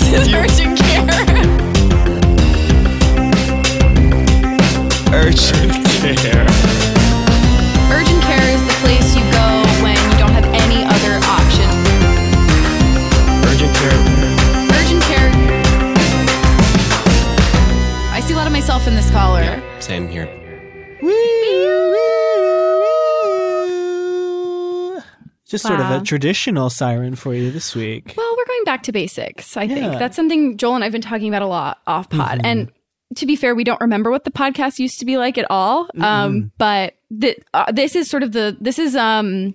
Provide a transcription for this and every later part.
This is urgent care. Urgent care. Urgent care is the place you go when you don't have any other option. Urgent care. Urgent care. I see a lot of myself in this caller. Same here. Just sort of a traditional siren for you this week. Well, we're going back to basics, I Yeah. think. That's something Joel and I've been talking about a lot off pod. And to be fair, we don't remember what the podcast used to be like at all. Um, but th- uh, this is sort of the, this is um,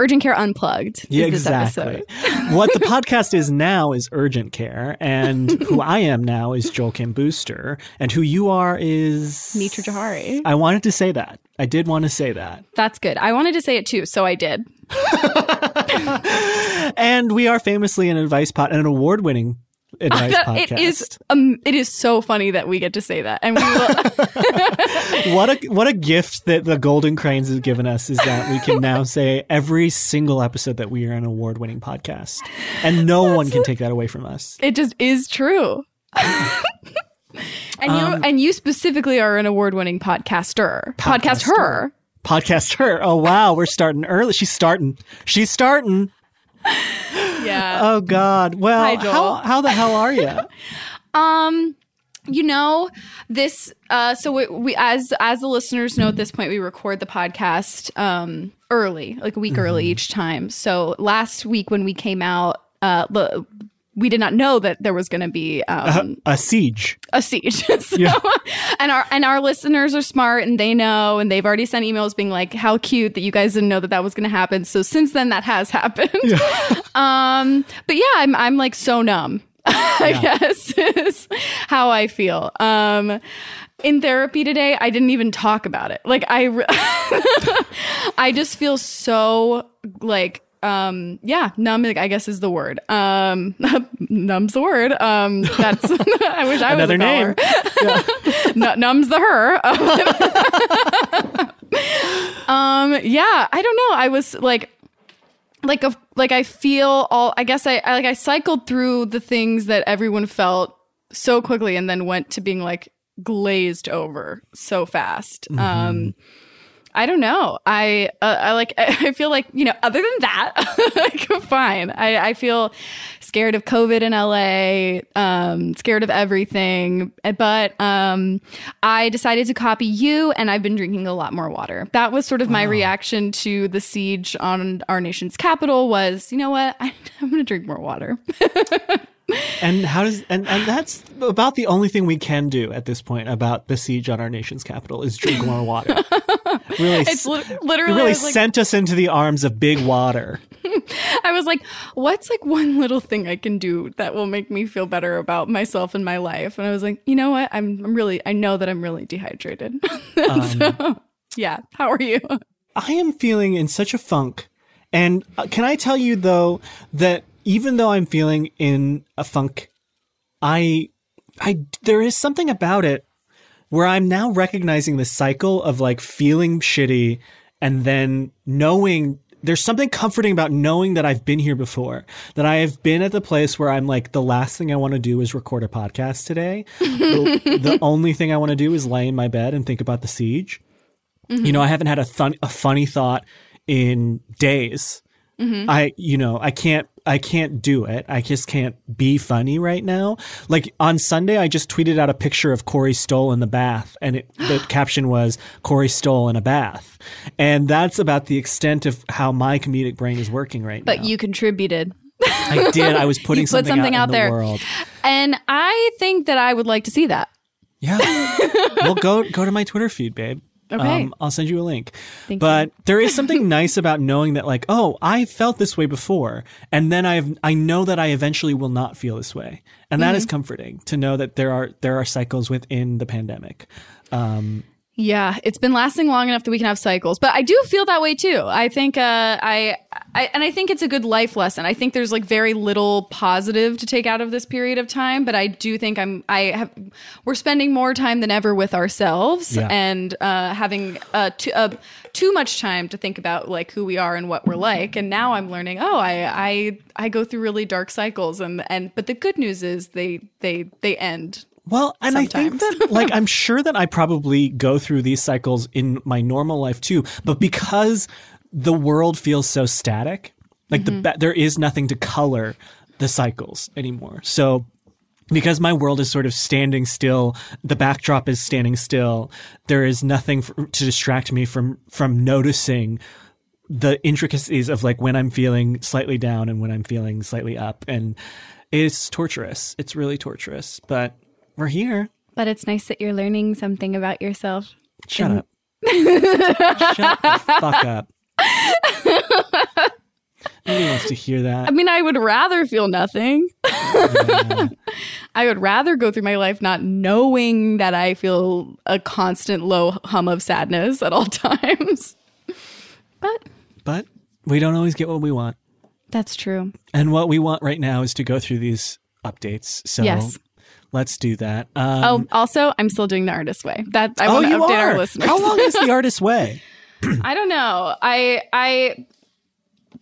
Urgent Care Unplugged. Yeah, exactly. episode. what the podcast is now is Urgent Care, and who I am now is Joel Kim Booster, and who you are is Mitra Jaffari. I wanted to say that. I did want to say that. That's good. I wanted to say it too, so I did. And we are famously an advice pod, and an award-winning advice podcast. It is um, it is so funny that we get to say that, and we will. what a what a gift that the Golden Cranes has given us is that we can now say every single episode that we are an award-winning podcast, and no one can take that away from us. it just is true. and you Um, and you specifically are an award-winning podcaster. Podcast her. Podcast her. Oh wow, we're starting early. She's starting. She's starting. Yeah. Oh God. Well, Hi, how how the hell are you? Um, you know this. Uh, so we, we as as the listeners know at this point, we record the podcast um early, like a week early Mm-hmm. each time. So last week when we came out, uh, the we did not know that there was going to be um, a siege. a siege. So- Yeah. and our and our listeners are smart and they know and they've already sent emails being like, "How cute that you guys didn't know that that was going to happen." So since then, that has happened. um, but yeah, I'm I'm like so numb. I guess is how I feel. Um, in therapy today, I didn't even talk about it. Like I, I just feel so like um yeah numb i guess is the word. Um numb's the word. Um that's i wish i Another was a name. N- numb's the her. Um yeah i don't know. I was like like a like i feel all i guess I, I like i cycled through the things that everyone felt so quickly and then went to being like glazed over so fast. Um I don't know. I uh, I like I feel like you know other than that like fine. I I feel scared of COVID in LA, um scared of everything, but um I decided to copy you and I've been drinking a lot more water. That was sort of my reaction to the siege on our nation's capital was, you know what? I, I'm going to drink more water. And how does and, and that's about the only thing we can do at this point about the siege on our nation's capital is drink more water. really, It's li- literally really like, sent us into the arms of big water. I was like, what's like one little thing I can do that will make me feel better about myself and my life? And I was like, you know what? I'm, I'm really, I know that I'm really dehydrated. so, yeah. How are you? I am feeling in such a funk. And uh, can I tell you though that even though I'm feeling in a funk, I, I, there is something about it where I'm now recognizing the cycle of like feeling shitty and then knowing there's something comforting about knowing that I've been here before, that I have been at the place where I'm like, the last thing I want to do is record a podcast today. the, the only thing I want to do is lay in my bed and think about the siege. Mm-hmm. You know, I haven't had a, thun- a funny thought in days. Mm-hmm. I, you know, I can't, I can't do it. I just can't be funny right now. Like on Sunday, I just tweeted out a picture of Corey Stoll in the bath, and it, the caption was Corey Stoll in a bath, and that's about the extent of how my comedic brain is working right But now. But you contributed. I did. I was putting put something, something out, out in there. the world. And I think that I would like to see that. Yeah. well, go go to my Twitter feed, babe. Okay. Um, I'll send you a link. Thank but there is something nice about knowing that, like, oh, I felt this way before, and then I've I know that I eventually will not feel this way, and that is comforting to know that there are there are cycles within the pandemic. Um, Yeah, it's been lasting long enough that we can have cycles, but I do feel that way too. I think, uh, I, I, and I think it's a good life lesson. I think there's like very little positive to take out of this period of time, but I do think I'm, I have, we're spending more time than ever with ourselves Yeah. and uh, having uh, too, uh, too much time to think about like who we are and what we're like. And now I'm learning, oh, I, I, I go through really dark cycles, and and but the good news is they, they, they end. Well, and I think that, like, I'm sure that I probably go through these cycles in my normal life too, but because the world feels so static, like the mm-hmm. there is nothing to color the cycles anymore. So because my world is sort of standing still, the backdrop is standing still. There is nothing for, to distract me from from noticing the intricacies of like when I'm feeling slightly down and when I'm feeling slightly up, and it's torturous. It's really torturous, but we're here. But it's nice that you're learning something about yourself. Shut up. Shut the fuck up. Nobody wants to hear that. I mean, I would rather feel nothing. Yeah. I would rather go through my life not knowing that I feel a constant low hum of sadness at all times. But But we don't always get what we want. that's true. And what we want right now is to go through these updates. So Yes. Let's do that. Um, oh, also, I'm still doing the artist way. That I oh, want to you update are. our listeners. How long is the artist's way? I don't know. I I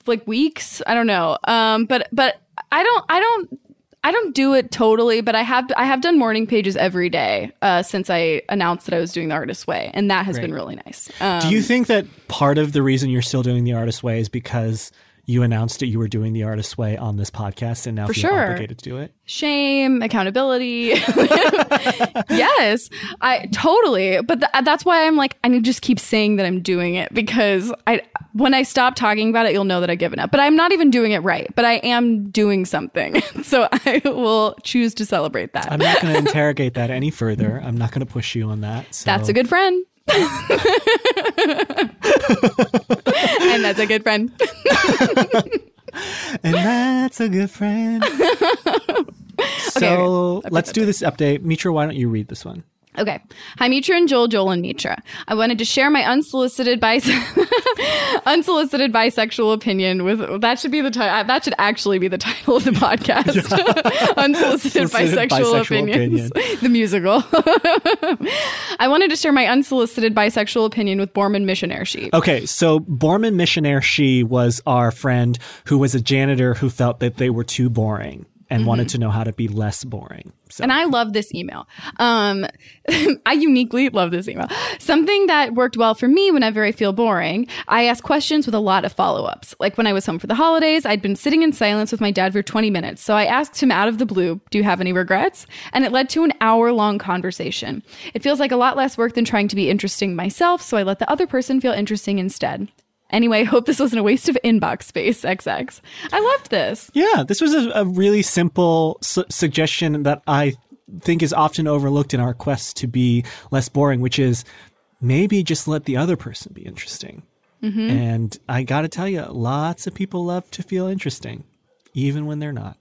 like weeks. I don't know. Um, but but I don't I don't I don't do it totally. But I have I have done morning pages every day uh, since I announced that I was doing the artist way, and that has been really nice. Um, Do you think that part of the reason you're still doing the artist's way is because you announced that you were doing the artist's way on this podcast and now For feel sure. obligated to do it? shame, accountability. yes, I totally. But th- that's why I'm like, I need to just keep saying that I'm doing it because I, when I stop talking about it, you'll know that I've given up. But I'm not even doing it right. But I am doing something, so I will choose to celebrate that. I'm not going to interrogate that any further. I'm not going to push you on that. So. that's a good friend. and that's a good friend. and that's a good friend. so let's do this update. Mitra, why don't you read this one? Okay. Hi, Mitra and Joel, Joel and Mitra. I wanted to share my unsolicited bis- unsolicited bisexual opinion with that should be the title. Uh, that should actually be the title of the podcast. unsolicited bisexual, bisexual opinions, the musical. I wanted to share my unsolicited bisexual opinion with Borman Missionaire She. Okay, so Borman Missionaire She was our friend who was a janitor who felt that they were too boring and wanted to know how to be less boring. So And I love this email. Um, I uniquely love this email. Something that worked well for me whenever I feel boring, I ask questions with a lot of follow ups. Like when I was home for the holidays, I'd been sitting in silence with my dad for 20 minutes. So I asked him out of the blue, Do you have any regrets? And it led to an hour long conversation. It feels like a lot less work than trying to be interesting myself. So I let the other person feel interesting instead. Anyway, hope this wasn't a waste of inbox space, XX. I loved this. yeah, this was a, a really simple su- suggestion that I think is often overlooked in our quest to be less boring, which is maybe just let the other person be interesting. Mm-hmm. And I got to tell you, lots of people love to feel interesting, even when they're not.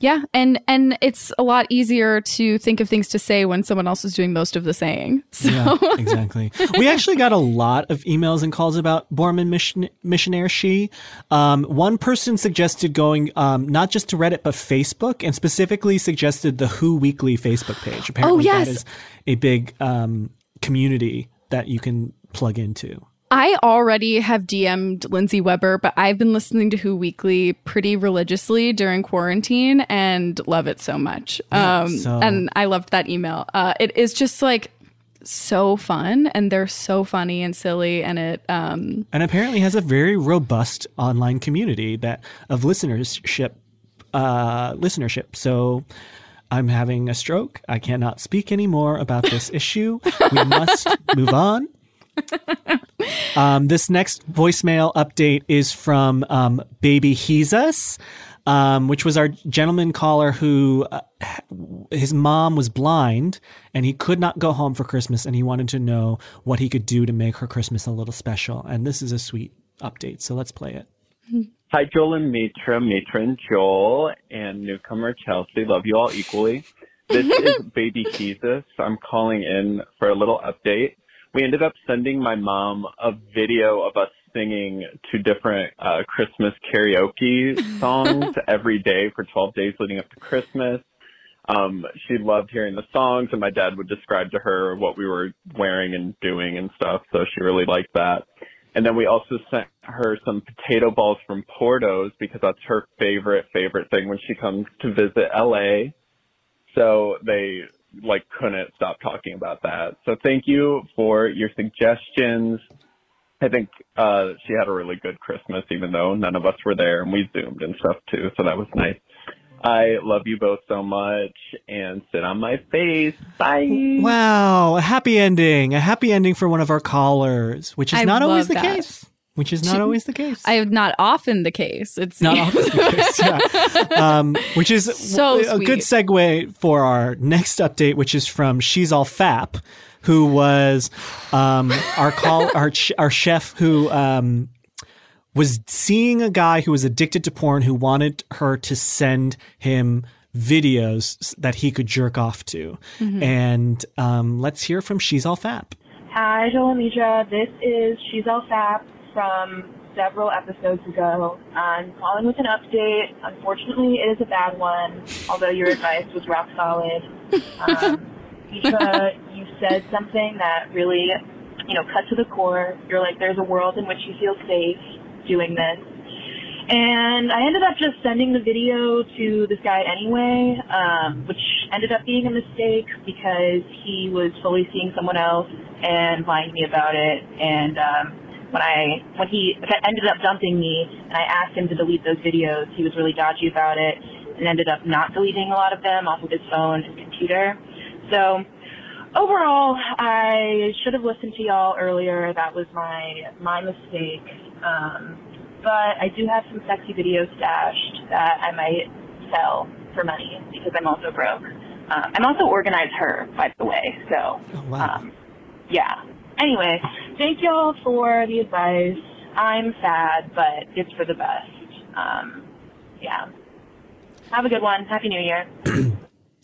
Yeah, and and it's a lot easier to think of things to say when someone else is doing most of the saying. So Yeah, exactly. we actually got a lot of emails and calls about Borman mission, missionaire she. Um, one person suggested going um, not just to Reddit but Facebook, and specifically suggested the Who Weekly Facebook page. Apparently, yes. that is a big um, community that you can plug into. I already have DM'd Lindsay Weber, but I've been listening to Who Weekly pretty religiously during quarantine and love it so much. Yeah, um, so- and I loved that email. Uh, it is just like so fun, and they're so funny and silly, and it um, and apparently has a very robust online community that of listenership uh, listenership so i'm having a stroke i cannot speak anymore about this issue we must move on um, this next voicemail update is from um, baby jesus um, which was our gentleman caller who uh, his mom was blind and he could not go home for Christmas and he wanted to know what he could do to make her Christmas a little special. And this is a sweet update. So let's play it. Hi, Joel and Mitra, Mitra and Joel, and newcomer Chelsea. Love you all equally. This is Baby Jesus. I'm calling in for a little update. We ended up sending my mom a video of us singing to different uh, Christmas karaoke songs every day for 12 days leading up to Christmas. Um, she loved hearing the songs, and my dad would describe to her what we were wearing and doing and stuff. So she really liked that. And then we also sent her some potato balls from Porto's because that's her favorite, favorite thing when she comes to visit LA. So they like couldn't stop talking about that. So thank you for your suggestions. I think uh, she had a really good Christmas, even though none of us were there, and we zoomed and stuff too. So that was nice. I love you both so much, and sit on my face. Bye. Wow, a happy ending. A happy ending for one of our callers, which is I not always the that. case. Which is not always the case. I have not often the case. It's not always the case. Yeah. Um, which is So a good segue for our next update, which is from She's All Fap, who was um, our call our ch- our chef who um, was seeing a guy who was addicted to porn who wanted her to send him videos that he could jerk off to. Mhm. And um, let's hear from She's All Fap. Hi, Joel and Mitra. This is She's All Fap from several episodes ago. I'm calling with an update. Unfortunately, it is a bad one, although your advice was rock solid. Um, Mitra, you said something that really, you know, cut to the core. You're like, there's a world in which you feel safe doing this. And I ended up just sending the video to this guy anyway, um, which ended up being a mistake because he was fully seeing someone else and lying to me about it. And um, when I when he ended up dumping me, and I asked him to delete those videos, he was really dodgy about it and ended up not deleting a lot of them off of his phone and computer. So overall, I should have listened to y'all earlier. That was my my mistake. Um, but I do have some sexy videos stashed that I might sell for money because I'm also broke. Um, I'm also organized her, by the way. So, um, yeah. Anyway, thank y'all for the advice. I'm sad, but it's for the best. Um, yeah. Have a good one. Happy New Year.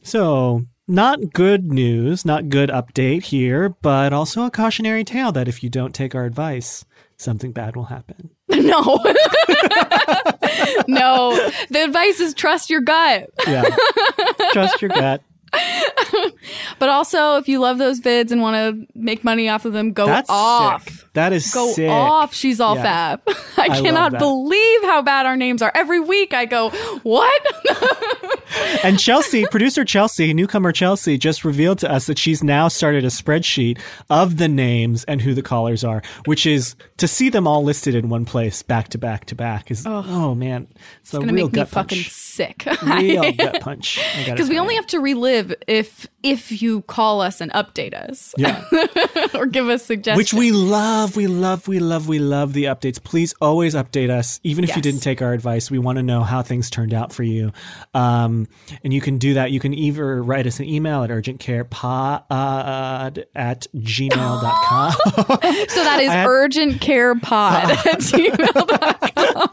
So, not good news, not good update here, but also a cautionary tale that if you don't take our advice, something bad will happen. No. no. The advice is trust your gut. Yeah. Trust your gut. But also, if you love those vids and want to make money off of them, go That's off. sick. That is Go sick. off. She's all Yeah. fab. I, I cannot believe how bad our names are. Every week I go, what? And Chelsea, producer Chelsea, newcomer Chelsea, just revealed to us that she's now started a spreadsheet of the names and who the callers are, which is to see them all listed in one place, back to back to back. Is Ugh. oh man, it's, It's gonna make me gut fucking punch. sick. Real gut punch. Because we only have to relive if if you call us and update us. Yeah. or give us suggestions. Which we love, we love, we love, we love the updates. Please always update us, even if you didn't take our advice. We want to know how things turned out for you. Um, and you can do that. You can either write us an email at urgentcarepod at gmail.com. so that is I have- urgent care pod at gmail.com.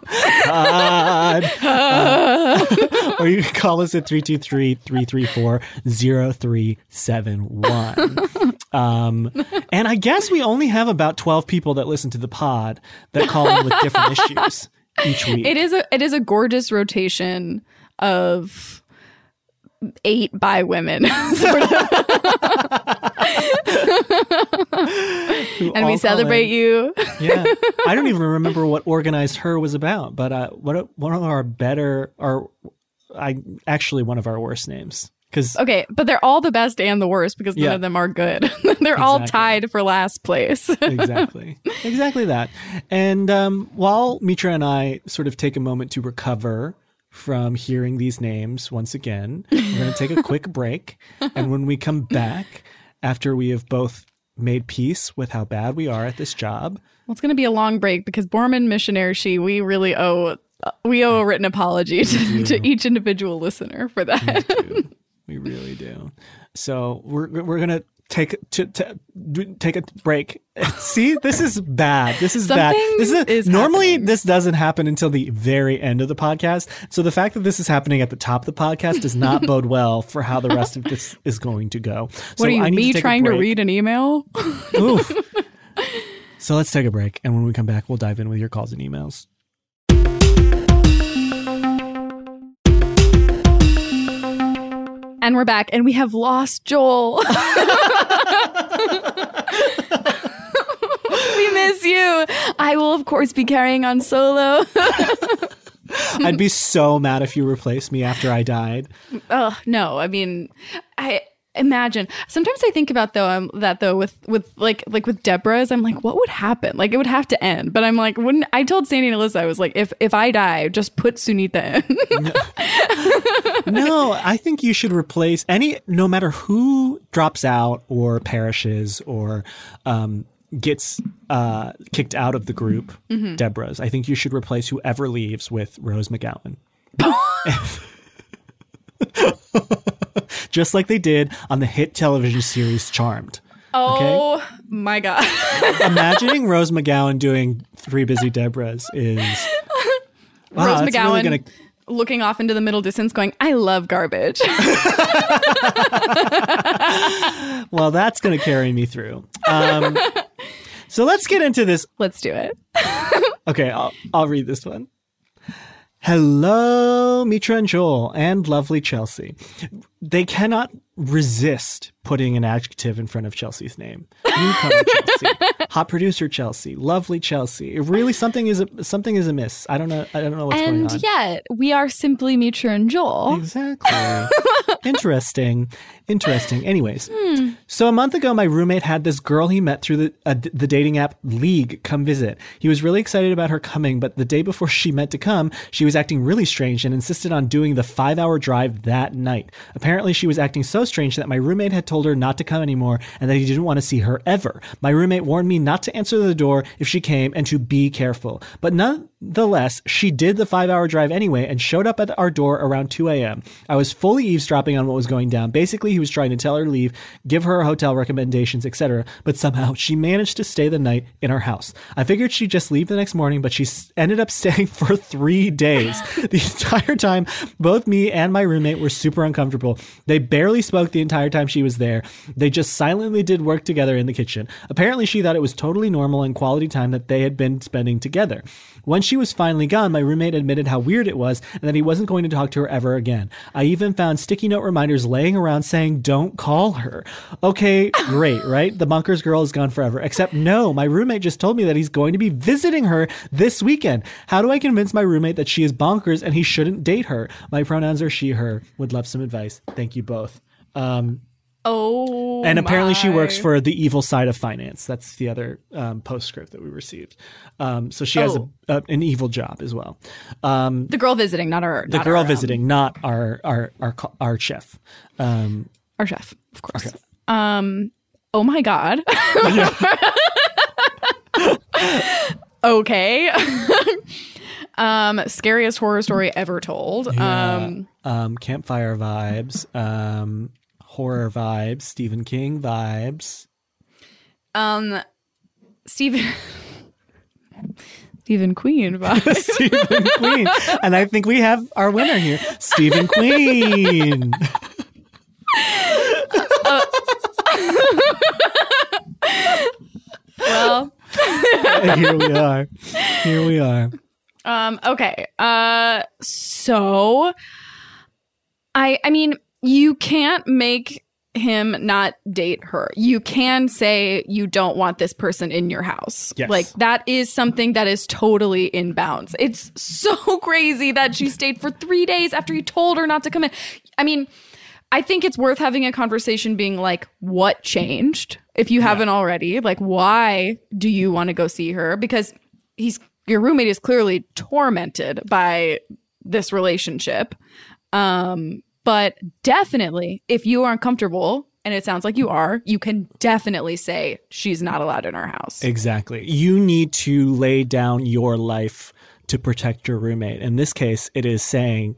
pod. Uh, or you can call us at 323-334-0371. Um, and I guess we only have about 12 people that listen to the pod that call in with different issues each week. It is a it is a gorgeous rotation of eight by women. And we celebrate you. yeah, I don't even remember what organized her was about, but uh, what one of our better, or I actually one of our worst names because Okay, but they're all the best and the worst because none Yeah. of them are good. they're all tied for last place. exactly exactly that and um, while mitra and i sort of take a moment to recover from hearing these names once again we're going to take a quick break and when we come back after we have both made peace with how bad we are at this job Well, it's going to be a long break because Borman Missionary She, we really owe we owe a written apology to, to each individual listener for that. We really do so we're, we're going to take to, to take a break. See, this is bad. This is bad. This is, is normally happening. this doesn't happen until the very end of the podcast. So the fact that this is happening at the top of the podcast does not bode well for how the rest of this is going to go. So What are you, me to trying to read an email? Oof. so let's take a break, and when we come back, we'll dive in with your calls and emails. And we're back, and we have lost Joel. we miss you. I will, of course, be carrying on solo. I'd be so mad if you replaced me after I died. Oh no, I mean, I imagine. Sometimes I think about though um, that though with with like like with Debras, I'm like, what would happen? Like it would have to end. But I'm like, wouldn't I told Sandy and Alyssa, I was like, if if I die, just put Sunita in. no, I think you should replace any, no matter who drops out or perishes or um, gets uh, kicked out of the group, Mm-hmm. Debras. I think you should replace whoever leaves with Rose McGowan. Just like they did on the hit television series Charmed. oh my god. Imagining Rose McGowan doing Three Busy Debras is. Wow, Rose McGowan really gonna- looking off into the middle distance, going, "I love garbage." well, that's going to carry me through. Um, so let's get into this Let's do it. Okay, I'll, I'll read this one. Hello, Mitra and Joel, and lovely Chelsea. They cannot resist putting an adjective in front of Chelsea's name. Newcomer Chelsea, hot producer Chelsea, lovely Chelsea. Really, something is something is amiss. I don't know. I don't know what's and going on. And yet, we are simply Mitra and Joel. Exactly. Interesting. Interesting. Anyways, Hmm. so a month ago, my roommate had this girl he met through the uh, the dating app League come visit. He was really excited about her coming, but the day before she meant to come, she was acting really strange and insisted on doing the five hour drive that night. Apparently, she was acting so strange that my roommate had told her not to come anymore and that he didn't want to see her ever. My roommate warned me not to answer the door if she came and to be careful. But nonetheless, she did the five hour drive anyway and showed up at our door around 2 a.m. I was fully eavesdropping on what was going down. Basically, he was trying to tell her to leave, give her hotel recommendations, etc. But somehow she managed to stay the night in our house. I figured she'd just leave the next morning, but she ended up staying for three days. the entire time, both me and my roommate were super uncomfortable. They barely spoke the entire time she was there. They just silently did work together in the kitchen. Apparently, she thought it was totally normal and quality time that they had been spending together. When she was finally gone, my roommate admitted how weird it was and that he wasn't going to talk to her ever again. I even found sticky note reminders laying around saying, don't call her. Okay, great, right? The bunkers girl is gone forever. Except no, my roommate just told me that he's going to be visiting her this weekend. How do I convince my roommate that she is bonkers and he shouldn't date her? My pronouns are she, her. Would love some advice. Thank you both. Um, Oh, and apparently she works for the evil side of finance. That's the other um, postscript that we received. Um, so she has Oh. a, a, an evil job as well. Um, the girl visiting, not our the not girl our, um, visiting, not our our our our chef. Um, our chef, of course. Um. Oh my god. okay. um. Scariest horror story ever told. Um. um, campfire vibes, um, horror vibes, Stephen King vibes. Um. Stephen. Stephen Queen vibes. Stephen Queen, and I think we have our winner here, Stephen Queen. well. Here we are. Here we are. Um, okay. Uh, so I, I mean, you can't make him not date her. You can say you don't want this person in your house. Yes. Like that is something that is totally in bounds. It's so crazy that she stayed for three days after you told her not to come in. I mean, I think it's worth having a conversation being like, what changed? If you haven't already, like, why do you want to go see her? Because he's your roommate is clearly tormented by this relationship. Um, but definitely, if you are uncomfortable, and it sounds like you are, you can definitely say she's not allowed in our house. Exactly. You need to lay down your life to protect your roommate. In this case, it is saying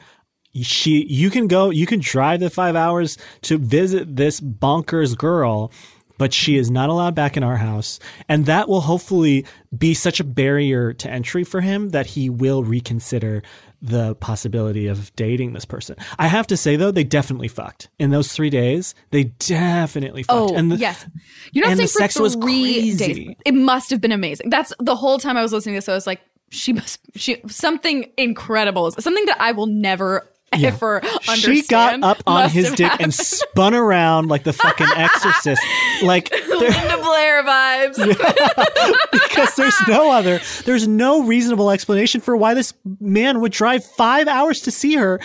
she you can go you can drive the 5 hours to visit this bonkers girl but she is not allowed back in our house. And that will hopefully be such a barrier to entry for him that he will reconsider the possibility of dating this person. I have to say though, they definitely fucked in those three days. They definitely fucked. Oh, and the, yes. You're not saying for sex was crazy. days. It must have been amazing. That's the whole time I was listening to this. I was like, she must, she something incredible, something that I will never ever understand. She got up on his dick happened. and spun around like the fucking exorcist. Like Linda Blair vibes. because there's no other there's no reasonable explanation for why this man would drive 5 hours to see her.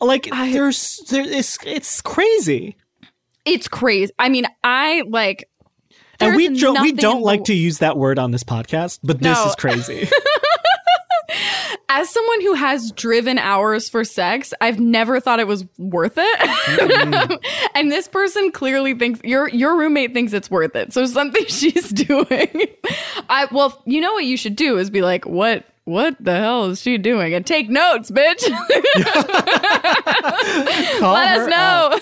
Like there's there it's it's crazy. It's crazy. I mean, I like. And we jo- we don't like to use that word on this podcast, but this No. is crazy. As someone who has driven hours for sex, I've never thought it was worth it. and this person clearly thinks your your roommate thinks it's worth it. So something she's doing. I well, you know what you should do is be like, what what the hell is she doing? And take notes, bitch. Let us know.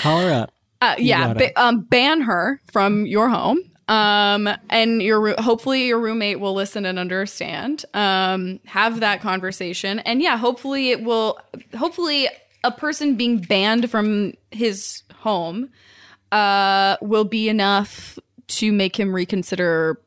Call her up. Uh, yeah, ba- um, ban her from your home. Um, and your hopefully your roommate will listen and understand. Um, have that conversation, and yeah, hopefully it will. Hopefully, a person being banned from his home uh, will be enough to make him reconsider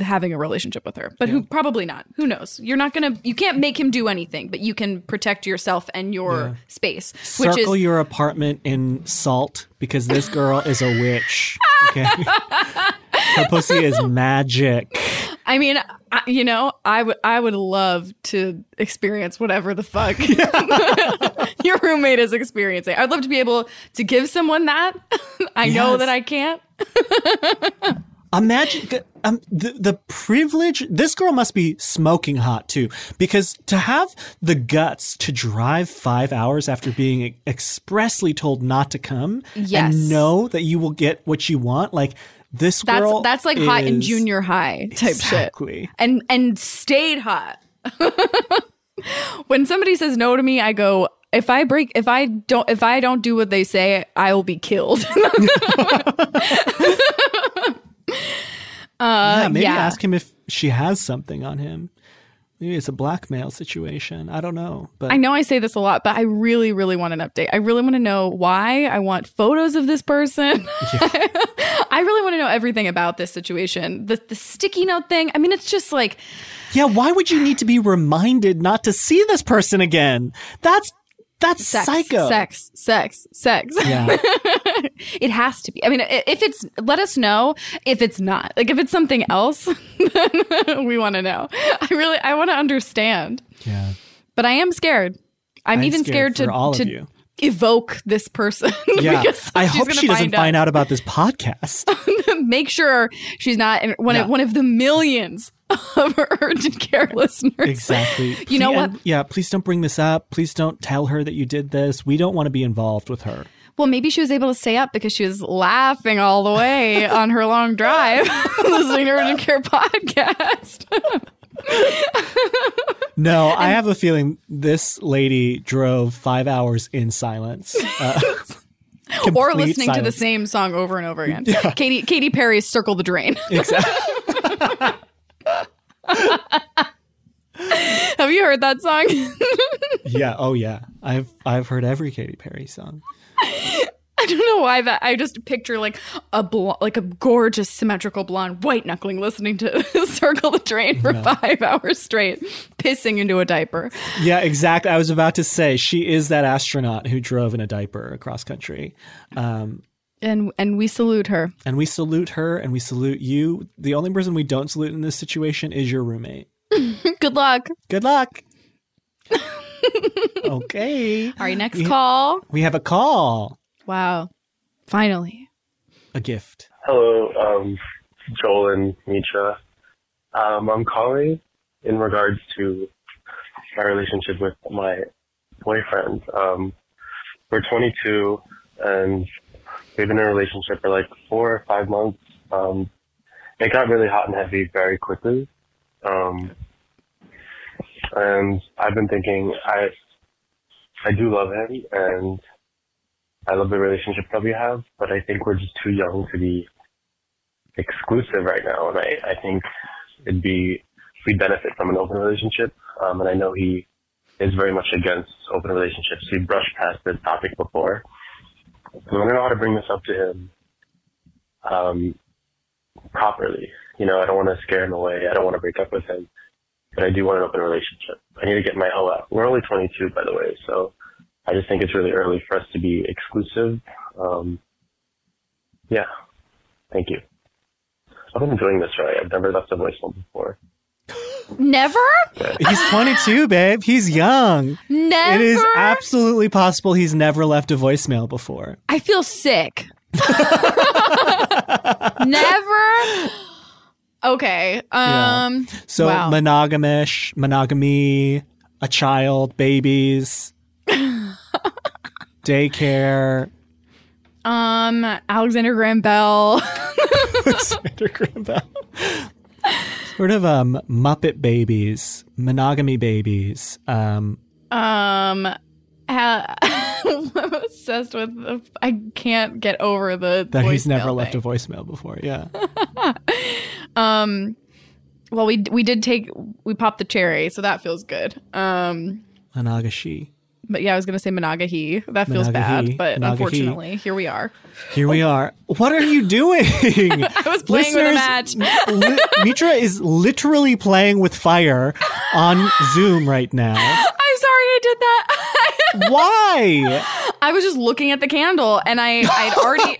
having a relationship with her. But who probably not. Who knows? You're not gonna. You can't make him do anything, but you can protect yourself and your Yeah. space, which Circle is your apartment in salt because this girl is a witch. Okay. Her pussy is magic. I mean, I, you know, I would I would love to experience whatever the fuck your roommate is experiencing. I'd love to be able to give someone that. I know that I can't. Imagine um, the the privilege. This girl must be smoking hot too, because to have the guts to drive five hours after being expressly told not to come, Yes. and know that you will get what you want, like this That's girl. that's like hot in junior high type shit. And and stayed hot. when somebody says no to me, I go if I break if I don't if I don't do what they say, I will be killed. Uh, yeah, maybe yeah. ask him if she has something on him. Maybe it's a blackmail situation. I don't know, but I know I say this a lot, but I really, really want an update. I really want to know why. I want photos of this person. I really want to know everything about this situation. The the sticky note thing. I mean, it's just like yeah, why would you need to be reminded not to see this person again? That's that's sex, psycho. sex, sex, sex. Yeah. it has to be. I mean, if it's let us know if it's not. Like if it's something else, we want to know. I really I want to understand. yeah. But I am scared. I'm, I'm even scared scared, to all of to you. evoke this person. Yeah. because I hope gonna she doesn't find out. out about this podcast. make sure she's not one, Yeah. of, one of the millions of her urgent care listeners. exactly. You know what? and- yeah, please don't bring this up. Please don't tell her that you did this. We don't want to be involved with her. Well, maybe she was able to stay up because she was laughing all the way on her long drive listening to urgent care podcast. No, I have a feeling this lady drove five hours in silence. Uh, or listening to the same song over and over again. Katy Katy Perry's "Circle the Drain." Exactly. Have you heard that song? yeah. Oh, yeah. I've I've heard every Katy Perry song. I don't know why that. I just picture like a bl- like a gorgeous symmetrical blonde white knuckling listening to "Circle the Drain" for five hours straight, pissing into a diaper. Yeah, exactly. I was about to say she is that astronaut who drove in a diaper across country. Um, And and we salute her. and we salute her and we salute you. The only person we don't salute in this situation is your roommate. Good luck. Good luck. okay. All right, next We- call. We have a call. Wow, finally. A gift. Hello, um, Joel and Mitra. Um, I'm calling in regards to my relationship with my boyfriend. Um, we're 22 and we've been in a relationship for like four or five months. Um, it got really hot and heavy very quickly. Um, and I've been thinking I, I do love him and I love the relationship that we have, but I think we're just too young to be exclusive right now. And I, I think it'd be, we'd benefit from an open relationship. Um, and I know he is very much against open relationships. He brushed past this topic before. I don't know how to bring this up to him um, properly. You know, I don't want to scare him away. I don't want to break up with him. But I do want an open relationship. I need to get my O out. We're only 22, by the way, so I just think it's really early for us to be exclusive. Um, yeah. Thank you. I've been enjoying this, right? I've never left a voicemail before. Never? He's 22, babe. He's young. Never. It is absolutely possible he's never left a voicemail before. I feel sick. Never. Okay. Um So Wow. monogamish, monogamy, a child, babies, daycare. um Alexander Graham Bell. Alexander Graham Bell. Sort of um Muppet babies, monogamy babies. Um um ha- I'm obsessed with the, I can't get over the that he's never left a voicemail before. Yeah. Um well we we did take we popped the cherry, so that feels good. Um Monagashi. But yeah, I was gonna say Monagahi. That feels bad, but unfortunately, here we are. Here we are. What are you doing? I was playing with a match. Li- Mitra is literally playing with fire on Zoom right now. I'm sorry I did that. Why? I was just looking at the candle and I I'd already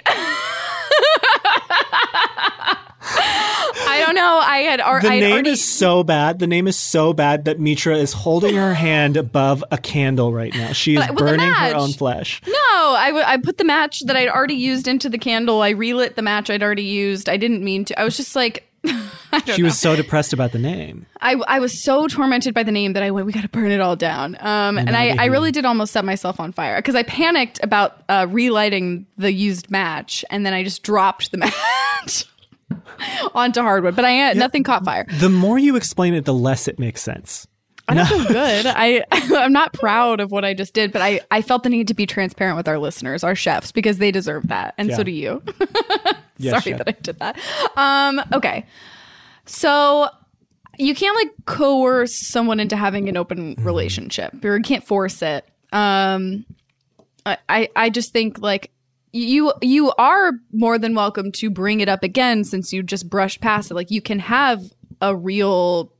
I don't know. I had, ar- The name already is so bad. The name is so bad that Mitra is holding her hand above a candle right now. She is But with a burning her own flesh. No, I, w- I put the match that I'd already used into the candle. I relit the match I'd already used. I didn't mean to. I was just like, She know. was so depressed about the name. I, I was so tormented by the name that I went, we got to burn it all down. Um, and I, I really did almost set myself on fire because I panicked about uh, relighting the used match and then I just dropped the match onto hardwood. But I nothing caught fire. The more you explain it, the less it makes sense. I don't feel good. I I'm not proud of what I just did, but I I felt the need to be transparent with our listeners, our chefs, because they deserve that, and so do you. Yes, Sorry chef. that I did that. Um. Okay. So you can't like coerce someone into having an open Mm-hmm. relationship, or you can't force it. Um. I I, I just think like. You you are more than welcome to bring it up again since you just brushed past it. Like you can have a real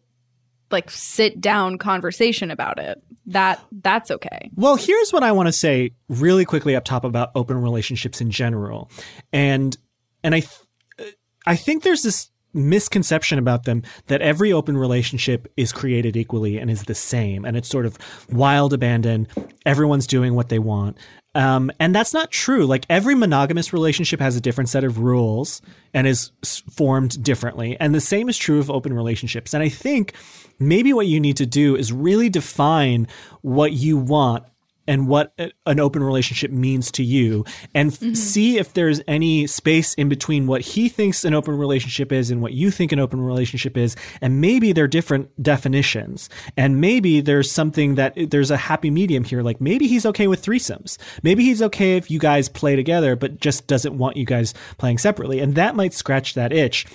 like sit down conversation about it. That that's okay. Well, here's what I want to say really quickly up top about open relationships in general, and and I th- I think there's this misconception about them that every open relationship is created equally and is the same, and it's sort of wild abandon. Everyone's doing what they want. Um, and that's not true. Like every monogamous relationship has a different set of rules and is formed differently. And the same is true of open relationships. And I think maybe what you need to do is really define what you want and what an open relationship means to you and f- mm-hmm. see if there's any space in between what he thinks an open relationship is and what you think an open relationship is. And maybe they're different definitions. And maybe there's something that there's a happy medium here. Like maybe he's okay with threesomes. Maybe he's okay if you guys play together but just doesn't want you guys playing separately. And that might scratch that itch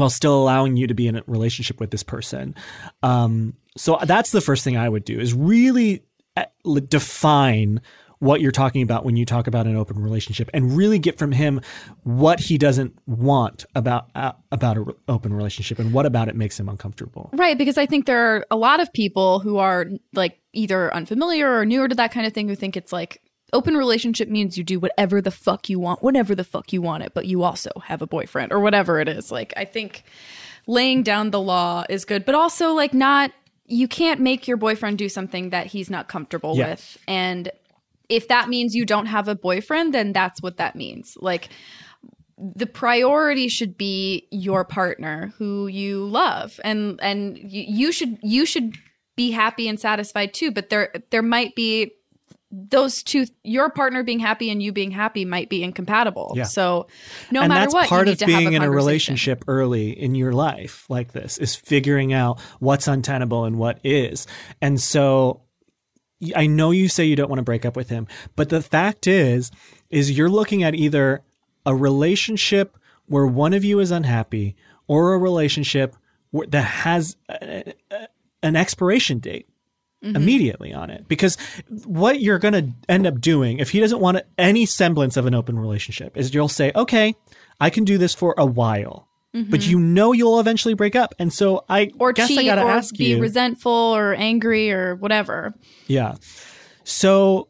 while still allowing you to be in a relationship with this person. Um, so that's the first thing I would do is really uh, define what you're talking about when you talk about an open relationship and really get from him what he doesn't want about uh, about an open relationship and what about it makes him uncomfortable. Right, because I think there are a lot of people who are like either unfamiliar or newer to that kind of thing who think it's like open relationship means you do whatever the fuck you want, whenever the fuck you want it, but you also have a boyfriend or whatever it is. Like I think laying down the law is good, but also like not you can't make your boyfriend do something that he's not comfortable Yeah. with. And if that means you don't have a boyfriend, then that's what that means. Like the priority should be your partner who you love and and you, you should you should be happy and satisfied too but there there might be those two your partner being happy and you being happy might be incompatible. Yeah. so no and matter that's what part you of need to have being in a relationship early in your life like this is figuring out what's untenable and what is. And so I know you say you don't want to break up with him, but the fact is, is you're looking at either a relationship where one of you is unhappy or a relationship that has a, a, an expiration date Mm-hmm. immediately on it. Because what you're going to end up doing, if he doesn't want any semblance of an open relationship, is you'll say, okay, I can do this for a while. But mm-hmm. you know you'll eventually break up, and so I or guess cheat I gotta or ask be you. resentful or angry or whatever. Yeah. So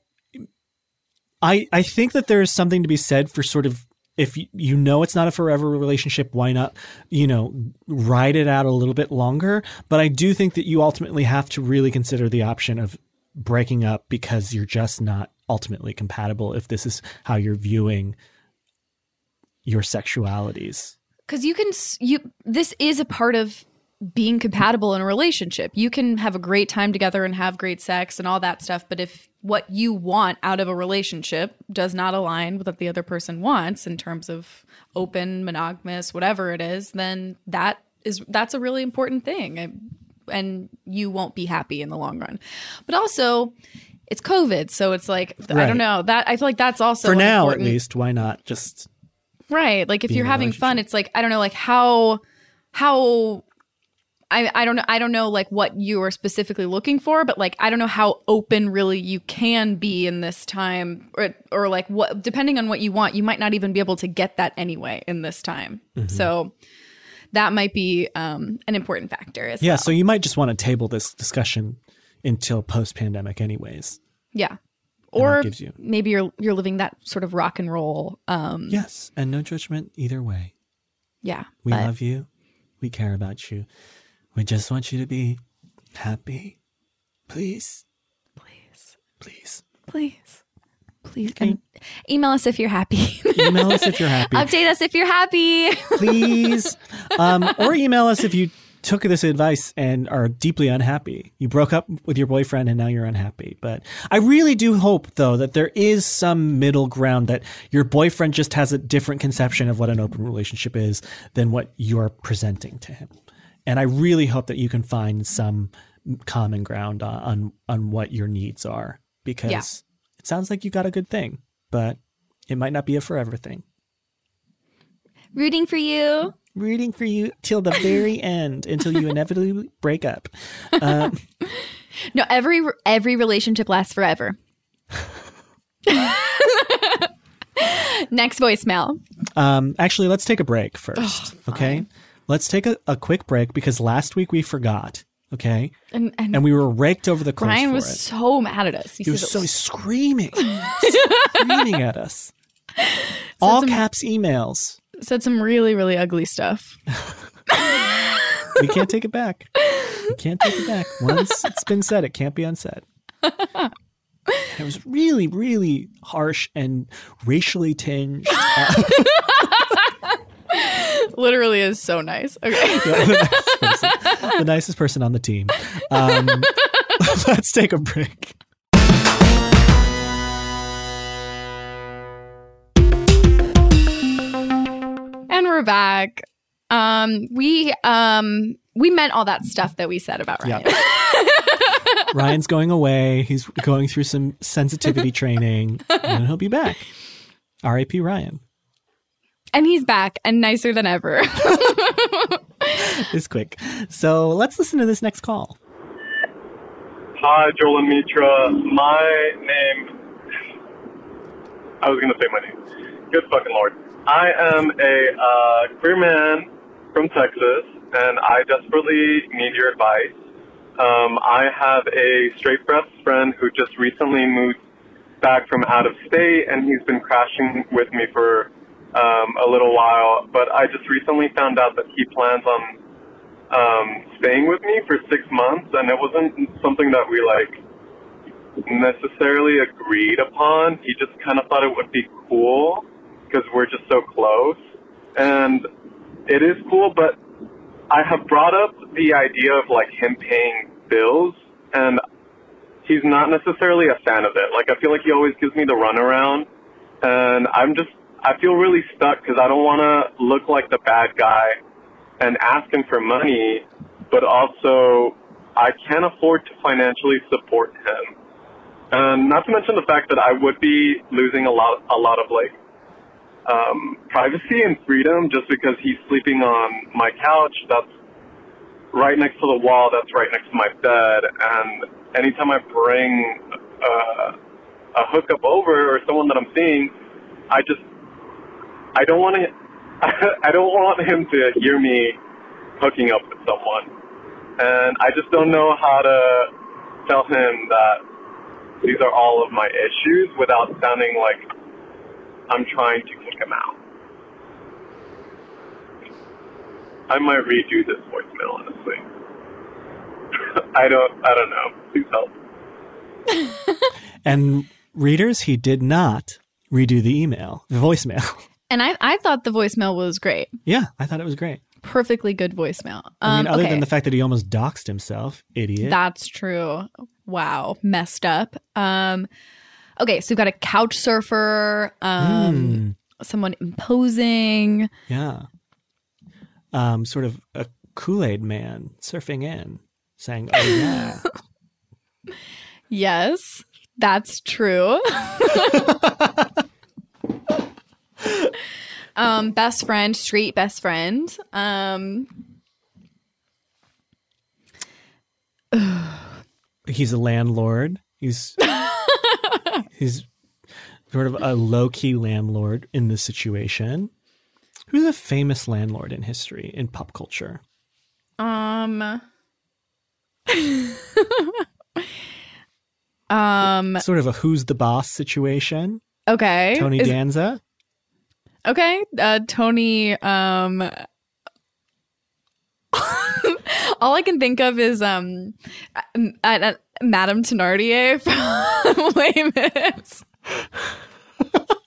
I I think that there is something to be said for sort of if you, know it's not a forever relationship, why not, you know, ride it out a little bit longer? But I do think that you ultimately have to really consider the option of breaking up because you're just not ultimately compatible if this is how you're viewing your sexualities. because you can you this is a part of being compatible in a relationship. You can have a great time together and have great sex and all that stuff but if what you want out of a relationship does not align with what the other person wants in terms of open monogamous whatever it is then that is that's a really important thing. And- and you won't be happy in the long run. But also it's covid so it's like i don't know. That i feel like that's also For now, at least, why not just Right. Like if you're having fun, it's like I don't know, like how how I I don't know I don't know like what you are specifically looking for, but like I don't know how open really you can be in this time or or like what depending on what you want, you might not even be able to get that anyway in this time. Mm-hmm. So that might be um an important factor as Yeah, well. so you might just want to table this discussion until post pandemic anyways. yeah. Or you- maybe you're you're living that sort of rock and roll um Yes, and no judgment either way. yeah. We but- love you. We care about you. We just want you to be happy. Please, please. please. Please. Please. And email us if you're happy. Email us if you're happy. Update us if you're happy. Please. Um, or email us if you took this advice and are deeply unhappy. You broke up with your boyfriend and now you're unhappy. But I really do hope, though, that there is some middle ground that your boyfriend just has a different conception of what an open relationship is than what you're presenting to him. And I really hope that you can find some common ground on on, on what your needs are because Yeah. it sounds like you got a good thing, but it might not be a forever thing. Rooting for you. Rooting for you till the very end until you inevitably break up. Uh, No, every every relationship lasts forever. Next voicemail. um, actually, let's take a break first. okay. Let's take a, a quick break because last week we forgot. Okay. And and, And we were raked over the coals Brian for was it. so mad at us. He, He was so was- screaming, screaming at us. All some- caps emails. said some really really ugly stuff. We can't take it back. We can't take it back. Once it's been said, it can't be unsaid. It was really, really harsh and racially tinged. Uh, Literally is so nice. Okay. the, nicest person, the nicest person on the team. Um, let's take a break. and we're back. Um we um we meant all that stuff that we said about Ryan. Ryan's going away. He's going through some sensitivity training, and he'll be back. R.I.P. Ryan. And he's back and nicer than ever. It's quick. So let's listen to this next call. Hi, Joel and Mitra. My name. I was going to say my name. Good fucking lord. I am a uh, queer man from Texas, and I desperately need your advice. Um, I have a straight best friend who just recently moved back from out of state, and he's been crashing with me for um, a little while. But I just recently found out that he plans on um, staying with me for six months, and it wasn't something that we like necessarily agreed upon. He just kind of thought it would be cool because we're just so close, and it is cool. But I have brought up the idea of like him paying bills, and he's not necessarily a fan of it. Like I feel like he always gives me the runaround, and I'm just I feel really stuck because I don't want to look like the bad guy and ask him for money, but also I can't afford to financially support him. and not to mention the fact that I would be losing a lot, a lot of like um, privacy and freedom just because he's sleeping on my couch. That's right next to the wall. That's right next to my bed. And anytime I bring uh, a hookup over or someone that I'm seeing, I just I don't want to. I don't want him to hear me hooking up with someone, and I just don't know how to tell him that these are all of my issues without sounding like I'm trying to kick him out. I might redo this voicemail, honestly. I don't. I don't know. Please help. And readers, he did not redo the email, the voicemail. And I, I thought the voicemail was great. yeah, I thought it was great. Perfectly good voicemail. I mean, Um, other okay. than the fact that he almost doxed himself, idiot. That's true. Wow, messed up. Um, okay, so we've got a couch surfer, um, Mm, someone imposing. yeah. Um, sort of a Kool Aid man surfing in, saying, "Oh yeah." Yes, that's true. um, best friend, street best friend. Um, he's a landlord. He's he's sort of a low key landlord in this situation. Who's a famous landlord in history in pop culture? um, um. Sort of a who's the boss situation. Okay, Tony Is- Danza. Okay, uh, Tony. Um, all I can think of is um, at, at Madame Thenardier from Les Mis.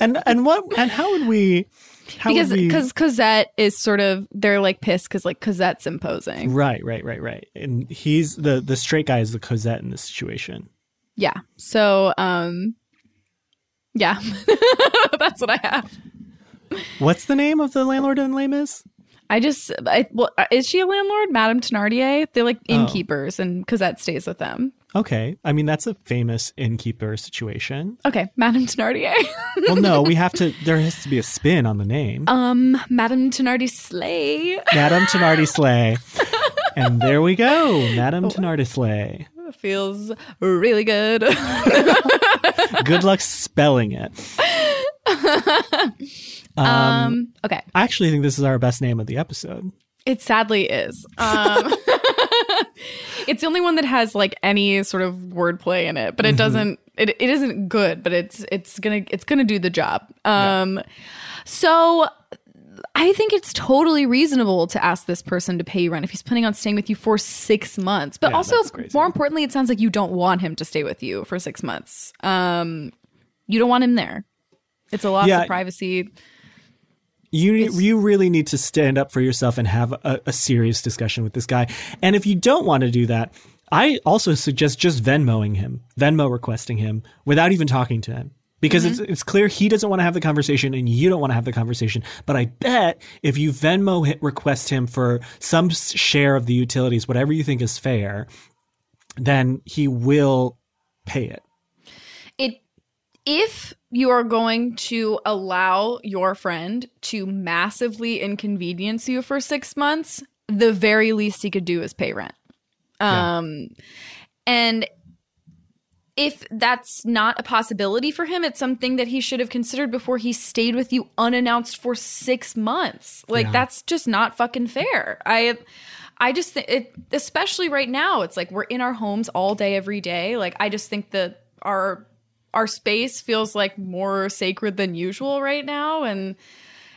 And and what and how would we? How because would we, because Cosette is sort of they're like pissed because like Cosette's imposing. right, right, right, right. And he's the the straight guy is the Cosette in this situation. Yeah. So um, yeah, that's what I have. What's the name of the landlord in Les Mis? I just I well, is she a landlord, Madame Thenardier? They're like Oh. innkeepers, and Cosette stays with them. Okay, I mean that's a famous innkeeper situation. Okay, Madame Thenardier. Well, no, we have to. There has to be a spin on the name. um, Madame Thenardier Slay. Madame Tenardi Slay. And there we go, Madame Tenardi Slay. Feels really good. Good luck spelling it. Um, um, okay, I actually think this is our best name of the episode. it sadly is. Um, it's the only one that has like any sort of wordplay in it, but it doesn't. It, it isn't good, but it's it's gonna it's gonna do the job. Um, so. I think it's totally reasonable to ask this person to pay you rent if he's planning on staying with you for six months. But Yeah, also, more importantly, it sounds like you don't want him to stay with you for six months. Um, you don't want him there. It's a loss Yeah. of privacy. You It's- you really need to stand up for yourself and have a, a serious discussion with this guy. And if you don't want to do that, I also suggest just Venmoing him, Venmo requesting him without even talking to him. Because it's it's clear he doesn't want to have the conversation and you don't want to have the conversation. But I bet if you Venmo hit, request him for some share of the utilities, whatever you think is fair, then he will pay it. it if you are going to allow your friend to massively inconvenience you for six months, the very least he could do is pay rent. Um, and if that's not a possibility for him, it's something that he should have considered before he stayed with you unannounced for six months. Like Yeah. that's just not fucking fair. I, I just think it, especially right now, it's like we're in our homes all day, every day. Like I just think that our our space feels like more sacred than usual right now, and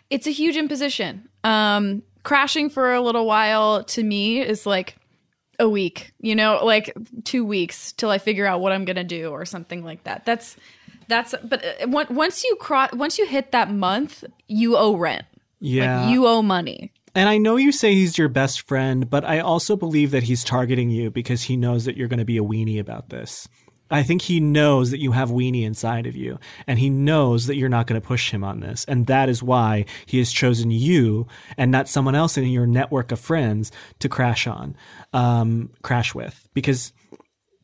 it's a huge imposition. Um, crashing for a little while to me is like a week, you know, like two weeks till I figure out what I'm gonna do or something like that. That's that's but uh, once you cross once you hit that month, you owe rent. Yeah. Like you owe money. And I know you say he's your best friend, but I also believe that he's targeting you because he knows that you're going to be a weenie about this. I think he knows that you have weenie inside of you, and he knows that you're not going to push him on this. And that is why he has chosen you and not someone else in your network of friends to crash on, um, crash with. Because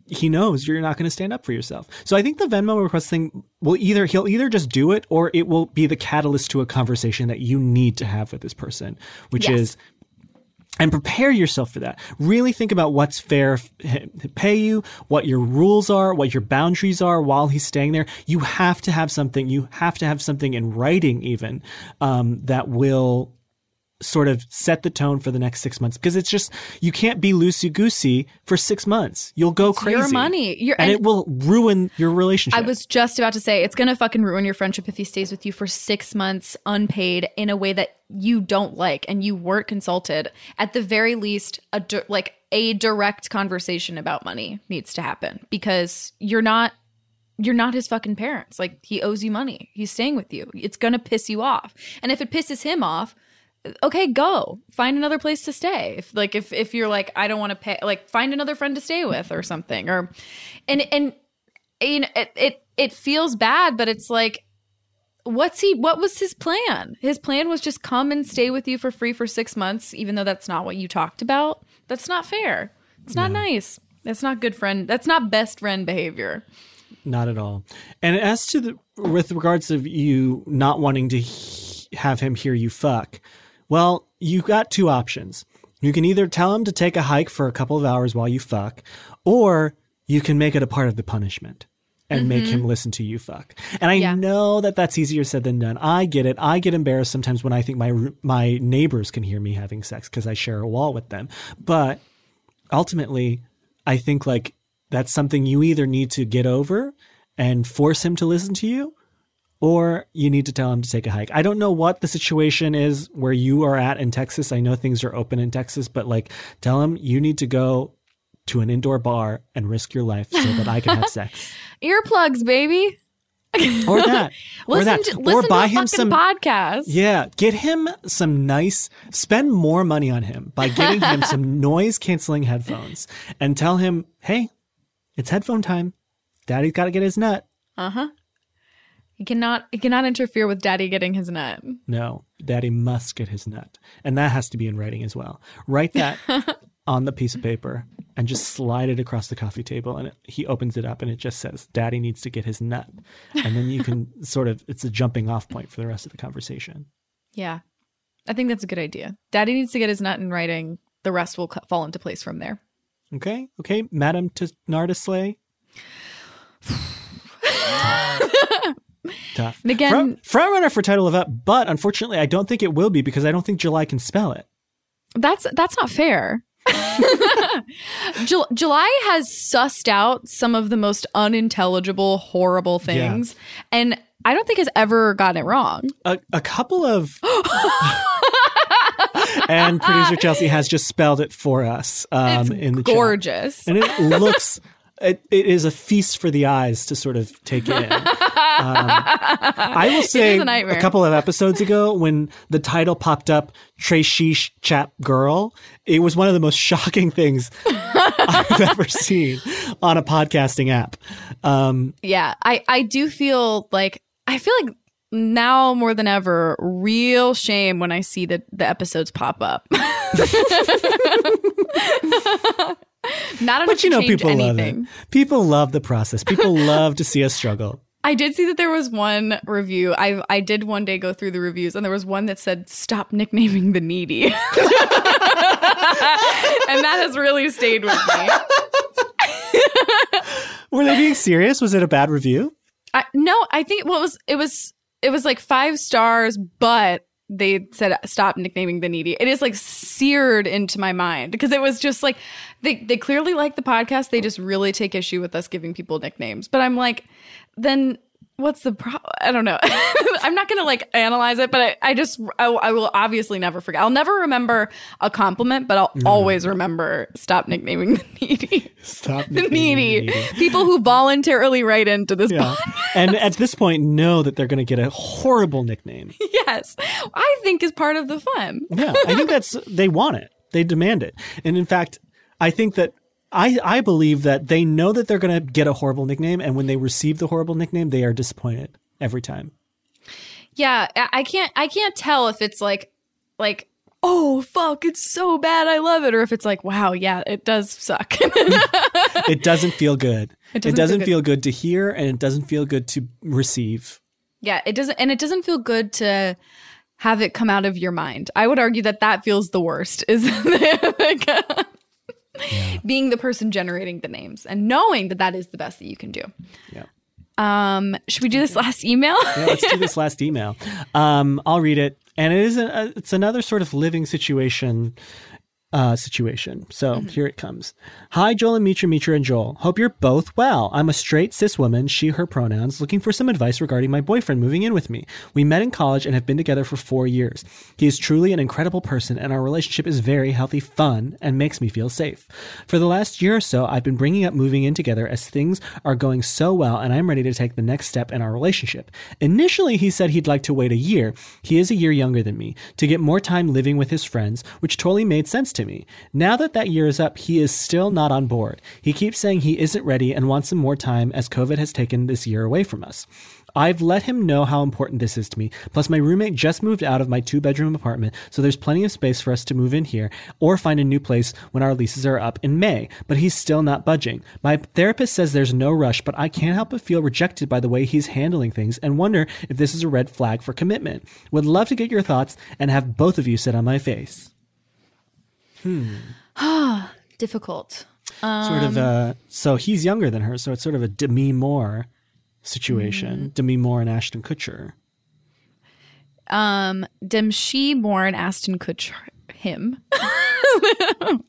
he knows you're not going to stand up for yourself. So I think the Venmo request thing will either he'll either just do it or it will be the catalyst to a conversation that you need to have with this person, which Yes. is and prepare yourself for that. Really think about what's fair to pay you, what your rules are, what your boundaries are while he's staying there. You have to have something. You have to have something in writing, even um, that will sort of set the tone for the next six months because it's just you can't be loosey goosey for six months. You'll go crazy. your money. Your- and, and- it will ruin your relationship. I was just about to say it's gonna fucking ruin your friendship if he stays with you for six months unpaid in a way that you don't like and you weren't consulted. At the very least, a di- like a direct conversation about money needs to happen because you're not you're not his fucking parents. Like he owes you money. He's staying with you. It's gonna piss you off. And if it pisses him off, okay, go find another place to stay. If like if if you're like I don't want to pay, like find another friend to stay with or something. Or and and you know it it, it feels bad, but it's like. What's he? What was his plan? His plan was just come and stay with you for free for six months, even though that's not what you talked about. That's not fair. It's not nice. That's not good friend. That's not best friend behavior. Not at all. And as to the with regards of you not wanting to he- have him hear you fuck, well, you got two options. You can either tell him to take a hike for a couple of hours while you fuck, or you can make it a part of the punishment and make mm-hmm. him listen to you fuck. And I Yeah. know that that's easier said than done. I get it. I get embarrassed sometimes when I think my my neighbors can hear me having sex because I share a wall with them. But ultimately, I think like that's something you either need to get over and force him to listen to you, or you need to tell him to take a hike. I don't know what the situation is where you are at in Texas. I know things are open in Texas, but like tell him you need to go to an indoor bar and risk your life so that I can have sex. Earplugs, baby. Or that. or Listen that. to or listen buy him some podcast. Yeah, get him some nice, spend more money on him by getting him some noise canceling headphones and tell him, hey, it's headphone time. Daddy's got to get his nut. Uh huh. He cannot. He cannot interfere with Daddy getting his nut. No, daddy must get his nut. And that has to be in writing as well. Write that on the piece of paper and just slide it across the coffee table. And it, he opens it up and it just says, Daddy needs to get his nut. And then you can sort of, it's a jumping off point for the rest of the conversation. Yeah, I think that's a good idea. Daddy needs to get his nut in writing. The rest will cu- fall into place from there. Okay? Okay, Madam T- Nardisley? Tough. And again- front, front runner for title of up, but unfortunately, I don't think it will be because I don't think July can spell it. That's that's not fair. Jul- July has sussed out some of the most unintelligible, horrible things, and I don't think has ever gotten it wrong. A, a couple of. and producer Chelsea has just spelled it for us um, It's in the chat. gorgeous. and it looks. It, it is a feast for the eyes to sort of take in. Um, I will say a nightmare. couple of episodes ago when the title popped up, Trey Sheesh Chap Girl, it was one of the most shocking things I've ever seen on a podcasting app. Um, yeah, I I do feel like I feel like now more than ever, real shame when I see the the episodes pop up. Not enough but you to know, people anything. love it. People love the process. People love to see us struggle. I did see that there was one review. I I did one day go through the reviews, and there was one that said, "Stop nicknaming the needy," and that has really stayed with me. Were they being serious? Was it a bad review? I, no, I think what was it was it was like five stars, but they said stop nicknaming the needy. It is like seared into my mind because it was just like they they clearly like the podcast. They just really take issue with us giving people nicknames. But I'm like, then what's the problem? I don't know. I'm not gonna like analyze it, but I, I just I, I will obviously never forget. I'll never remember a compliment, but I'll mm-hmm. always remember stop nicknaming the needy. Stop The needy. the needy. People who voluntarily write into this Yeah. and at this point, know that they're going to get a horrible nickname. yes, I think is part of the fun. Yeah, I think that's they want it. They demand it. And in fact, I think that I I believe that they know that they're going to get a horrible nickname and when they receive the horrible nickname, they are disappointed every time. Yeah, I can't I can't tell if it's like like oh fuck, it's so bad, I love it, or if it's like, wow, yeah, it does suck. It doesn't feel good. It It doesn't doesn't, feel feel, good. good. to hear, and it doesn't feel good to receive. yeah, it doesn't, and it doesn't feel good to have it come out of your mind. I would argue that that feels the worst. Is like, being the person generating the names and knowing that that is the best that you can do. Yeah. Um, should we do this last email? Yeah, let's do this last email. Um, I'll read it, and it is a, it's another sort of living situation. Uh, situation. So Mm-hmm. here it comes. Hi, Joel and Mitra, Mitra and Joel. Hope you're both well. I'm a straight cis woman, she, her pronouns, looking for some advice regarding my boyfriend moving in with me. We met in college and have been together for four years. He is truly an incredible person, and our relationship is very healthy, fun, and makes me feel safe. For the last year or so, I've been bringing up moving in together as things are going so well, and I'm ready to take the next step in our relationship. Initially, he said he'd like to wait a year. He is a year younger than me to get more time living with his friends, which totally made sense to me. Now that that year is up, he is still not on board. He keeps saying he isn't ready and wants some more time as COVID has taken this year away from us. I've let him know how important this is to me. Plus, my roommate just moved out of my two bedroom apartment, so there's plenty of space for us to move in here or find a new place when our leases are up in May. But he's still not budging. My therapist says there's no rush, but I can't help but feel rejected by the way he's handling things and wonder if this is a red flag for commitment. Would love to get your thoughts and have both of you sit on my face. Difficult. sort of uh so he's younger than her, so it's sort of a Demi Moore situation. Demi Moore and Ashton Kutcher. Um, Dem she more and Ashton Kutcher him.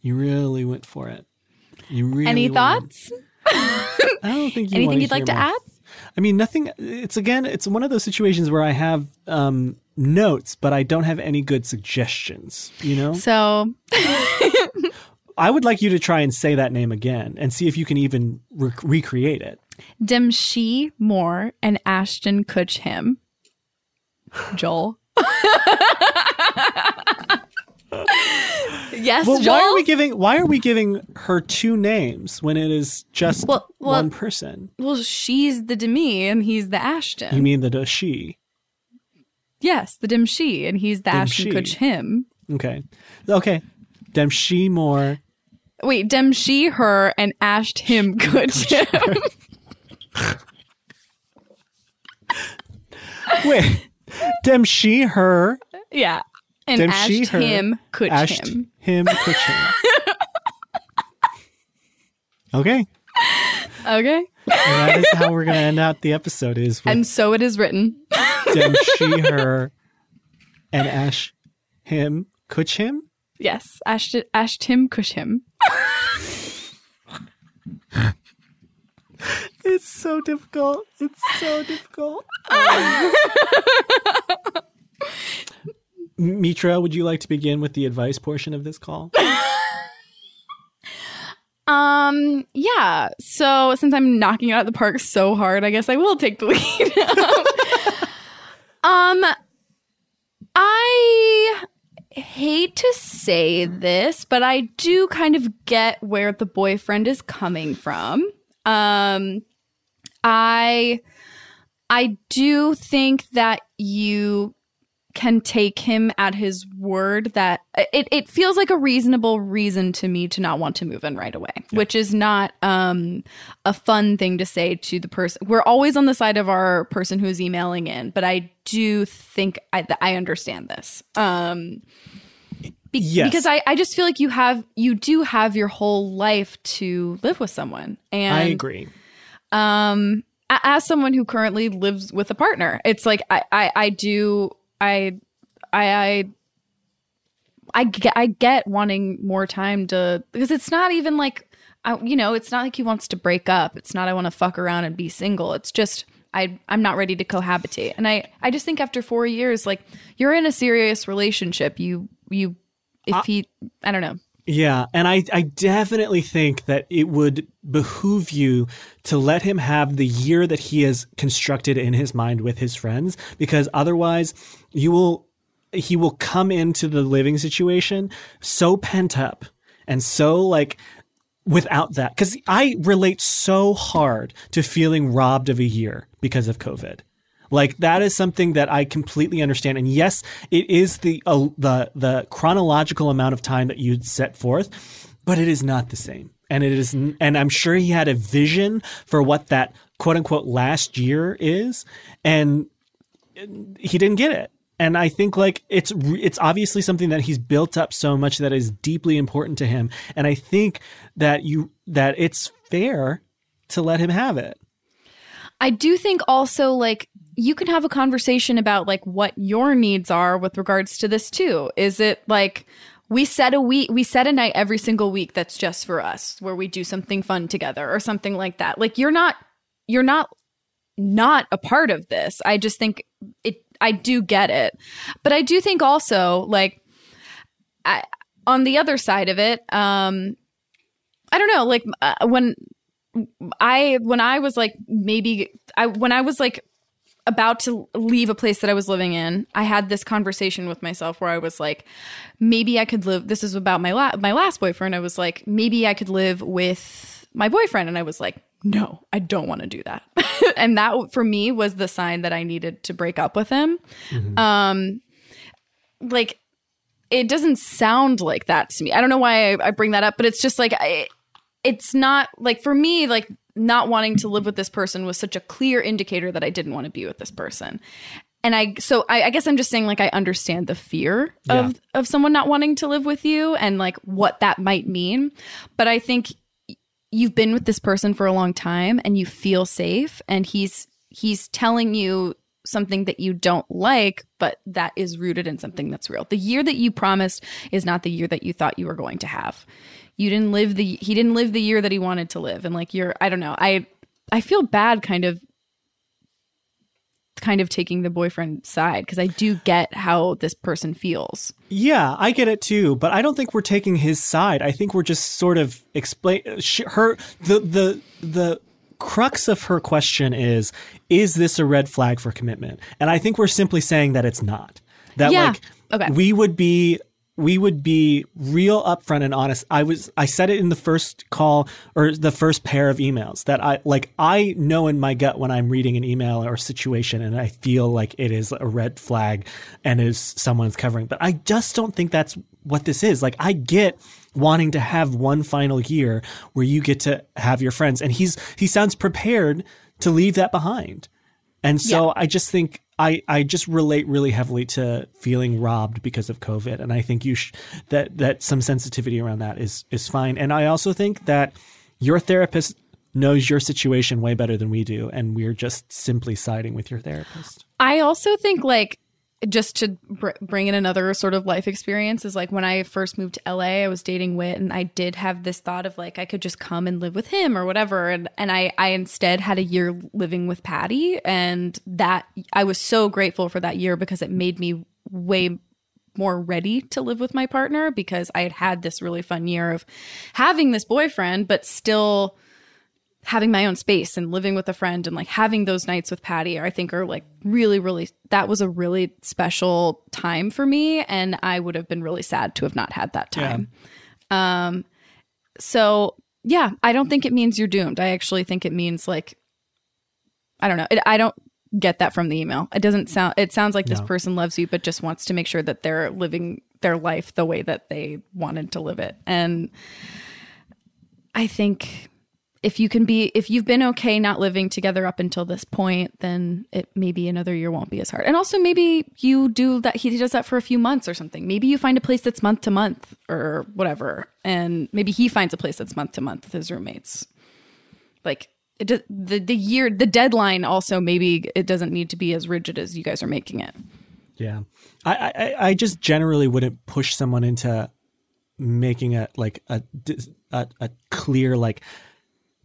You really went for it. You really Any went. thoughts? I don't think you Anything you'd like to more. add? I mean, nothing. It's again, it's one of those situations where I have um, notes, but I don't have any good suggestions. You know, So I would like you to try and say that name again and see if you can even re- recreate it. Dem she more and Ashton Kutch him. Joel. yes, Well, Joel. why are we giving? Why are we giving her two names when it is just Well- well- one person? well, she's the Demi and he's the Ashton. You mean the she? yes, the Dem she and he's the Dem Ashton. Kutch him. Okay, okay. Dem she more. Wait, Dem she her and Ashed him Kutch him. Wait, dem she her. yeah, and Ashed she her. him Ashed him. him. Kutch him. okay. Okay, And that is how we're going to end out the episode is with and so it is written. dem she her and ash him kutch him Yes, Ashed Ashed him Kush him. it's so difficult it's so difficult mitra would you like to begin with the advice portion of this call Um, yeah. So since I'm knocking it out the park so hard, I guess I will take the lead. um, I hate to say this, but I do kind of get where the boyfriend is coming from. Um, I I do think that you can take him at his word that it, it feels like a reasonable reason to me to not want to move in right away which is not um a fun thing to say to the person we're always on the side of our person who's emailing in but i do think i, I understand this. Um be- Yes. because I, I just feel like you have you do have your whole life to live with someone and i agree. Um as someone who currently lives with a partner it's like i i, I do i i i I get, I get wanting more time to because it's not even like I, you know it's not like he wants to break up. It's not I want to fuck around and be single. It's just I I'm not ready to cohabitate. And I I just think after 4 years like you're in a serious relationship. You you if ah. he I don't know. Yeah, and I, I definitely think that it would behoove you to let him have the year that he has constructed in his mind with his friends, because otherwise you will he will come into the living situation so pent up and so like without that because i relate so hard to feeling robbed of a year because of covid Like that is something that I completely understand. And yes, it is the uh, the the chronological amount of time that you'd set forth, but it is not the same. And it is, and I'm sure he had a vision for what that quote unquote last year is, and he didn't get it and I think like it's it's obviously something that he's built up so much that is deeply important to him, and I think that you that it's fair to let him have it. I do think also like you can have a conversation about like what your needs are with regards to this too. Is it like we set a week we set a night every single week that's just for us where we do something fun together or something like that. Like you're not you're not not a part of this. I just think it I do get it. But I do think also like I, on the other side of it, um I don't know, like uh, when I when I was like maybe I when I was like about to leave a place that I was living in, I had this conversation with myself where I was like, maybe I could live. This is about my la- my last boyfriend. I was like, maybe I could live with my boyfriend, and I was like, no, I don't want to do that. and that for me was the sign that I needed to break up with him. Mm-hmm. Um, like it doesn't sound like that to me. I don't know why I, I bring that up, but it's just like I, it's not like for me like not wanting to live with this person was such a clear indicator that I didn't want to be with this person. And I so I, I guess I'm just saying like I understand the fear of yeah. of someone not wanting to live with you and like what that might mean. But I think you've been with this person for a long time and you feel safe and he's he's telling you something that you don't like but that is rooted in something that's real. The year that you promised is not the year that you thought you were going to have. You didn't live the he didn't live the year that he wanted to live. And like you're i don't know. I i feel bad kind of kind of taking the boyfriend side because I do get how this person feels. Yeah, I get it too, but I don't think we're taking his side. I think we're just sort of explain her the the the crux of her question is is this a red flag for commitment? And I think we're simply saying that it's not. That yeah. like okay. we would be we would be real upfront and honest. I was I said it in the first call or the first pair of emails that I like I know in my gut when I'm reading an email or situation and I feel like it is a red flag and is someone's covering. But I just don't think that's what this is. Like I get wanting to have one final year where you get to have your friends and he's he sounds prepared to leave that behind. And so yeah. I just think I, I just relate really heavily to feeling robbed because of COVID, and I think you sh- that that some sensitivity around that is is fine. And I also think that your therapist knows your situation way better than we do, and we're just simply siding with your therapist. I also think like just to br- bring in another sort of life experience is like when I first moved to LA, I was dating Wit, and I did have this thought of like I could just come and live with him or whatever, and and I I instead had a year living with Patty, and that I was so grateful for that year because it made me way more ready to live with my partner because I had had this really fun year of having this boyfriend, but still having my own space and living with a friend and like having those nights with Patty, I think are like really, really, that was a really special time for me. And I would have been really sad to have not had that time. Yeah. Um, so yeah, I don't think it means you're doomed. I actually think it means like, I don't know. It, I don't get that from the email. It doesn't sound, it sounds like no. this person loves you, but just wants to make sure that they're living their life the way that they wanted to live it. And I think if you can be if you've been okay not living together up until this point then it maybe another year won't be as hard. And also maybe you do that he does that for a few months or something. Maybe you find a place that's month to month or whatever. And maybe he finds a place that's month to month with his roommates. Like it the the year the deadline also maybe it doesn't need to be as rigid as you guys are making it. Yeah. I i, I just generally wouldn't push someone into making a like a a, a clear like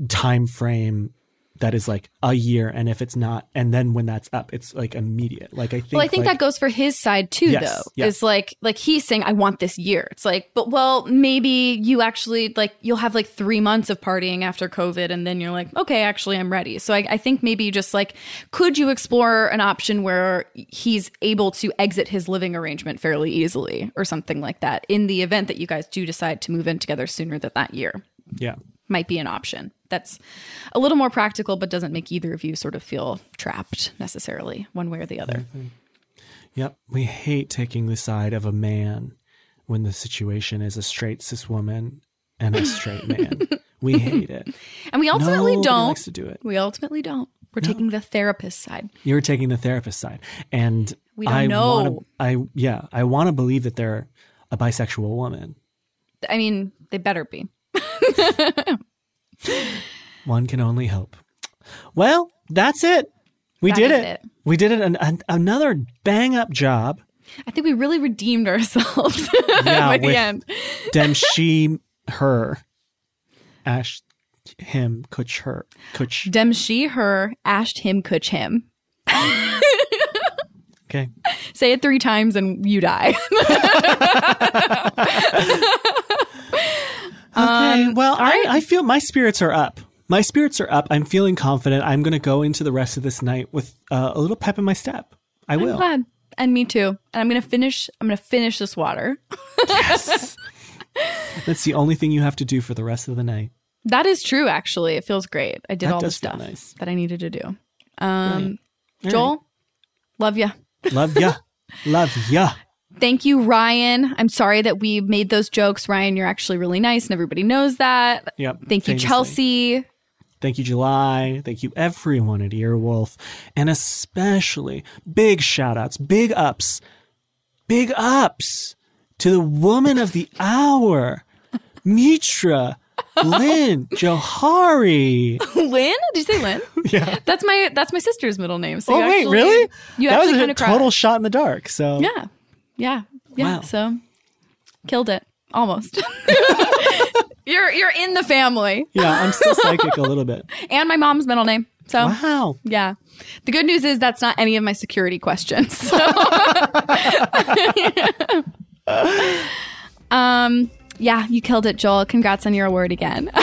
time frame that is like a year and if it's not and then when that's up it's like immediate. Like i think well i think like, that goes for his side too yes, though yes. is like like he's saying i want this year. It's like but well maybe you actually like you'll have like three months of partying after covid and then you're like okay actually i'm ready. So i, I think maybe just like could you explore an option where he's able to exit his living arrangement fairly easily or something like that in the event that you guys do decide to move in together sooner than that year? Yeah might be an option. That's a little more practical, but doesn't make either of you sort of feel trapped necessarily, one way or the other. Mm-hmm. Yep. We hate taking the side of a man when the situation is a straight cis woman and a straight man. we hate it. And we ultimately Nobody don't. likes to do it. We ultimately don't. We're taking the therapist side. You're taking the therapist side, and We don't I know. Wanna, I yeah, I want to believe that they're a bisexual woman. I mean, they better be. One can only hope. Well, that's it. We That did it. it. We did it. An, an, another bang up job. I think we really redeemed ourselves Yeah, by the end. Dem she her. Ash him kuch her kuch. Dem she, her, ashed him, kuch him. Okay. Say it three times and you die. Well, right. I, I feel my spirits are up. My spirits are up. I'm feeling confident. I'm going to go into the rest of this night with uh, a little pep in my step. I I'm will. glad. And me too. And I'm gonna finish I'm gonna finish this water. Yes. That's the only thing you have to do for the rest of the night. That is true, actually. It feels great. I did That all the does feel stuff nice. that I needed to do. Um All Joel, love ya. Love ya. Love ya. Thank you, Ryan. I'm sorry that we made those jokes. Ryan, you're actually really nice and everybody knows that. Yep. Thank you. Chelsea. Thank you, July. Thank you, everyone at Earwolf. And especially big shout outs, big ups, big ups to the woman of the hour, Mitra Lynn Jouhari. Lynn? Did you say Lynn? Yeah. That's my that's my sister's middle name. So Oh, you wait, actually- really? You that was a total shot in the dark. So, Yeah. Yeah. Yeah. Wow. So killed it. Almost. you're you're in the family. yeah, I'm still psychic a little bit. And my mom's middle name. So Wow. yeah. The good news is that's not any of my security questions. So. um yeah, you killed it, Joel. Congrats on your award again.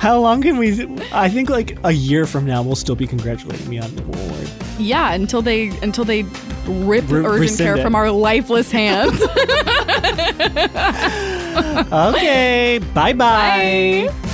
How long can we? I think like a year from now, we'll still be congratulating me on the award. yeah, until they until they rip Re- urgent care it. from our lifeless hands. Okay. Bye-bye. Bye.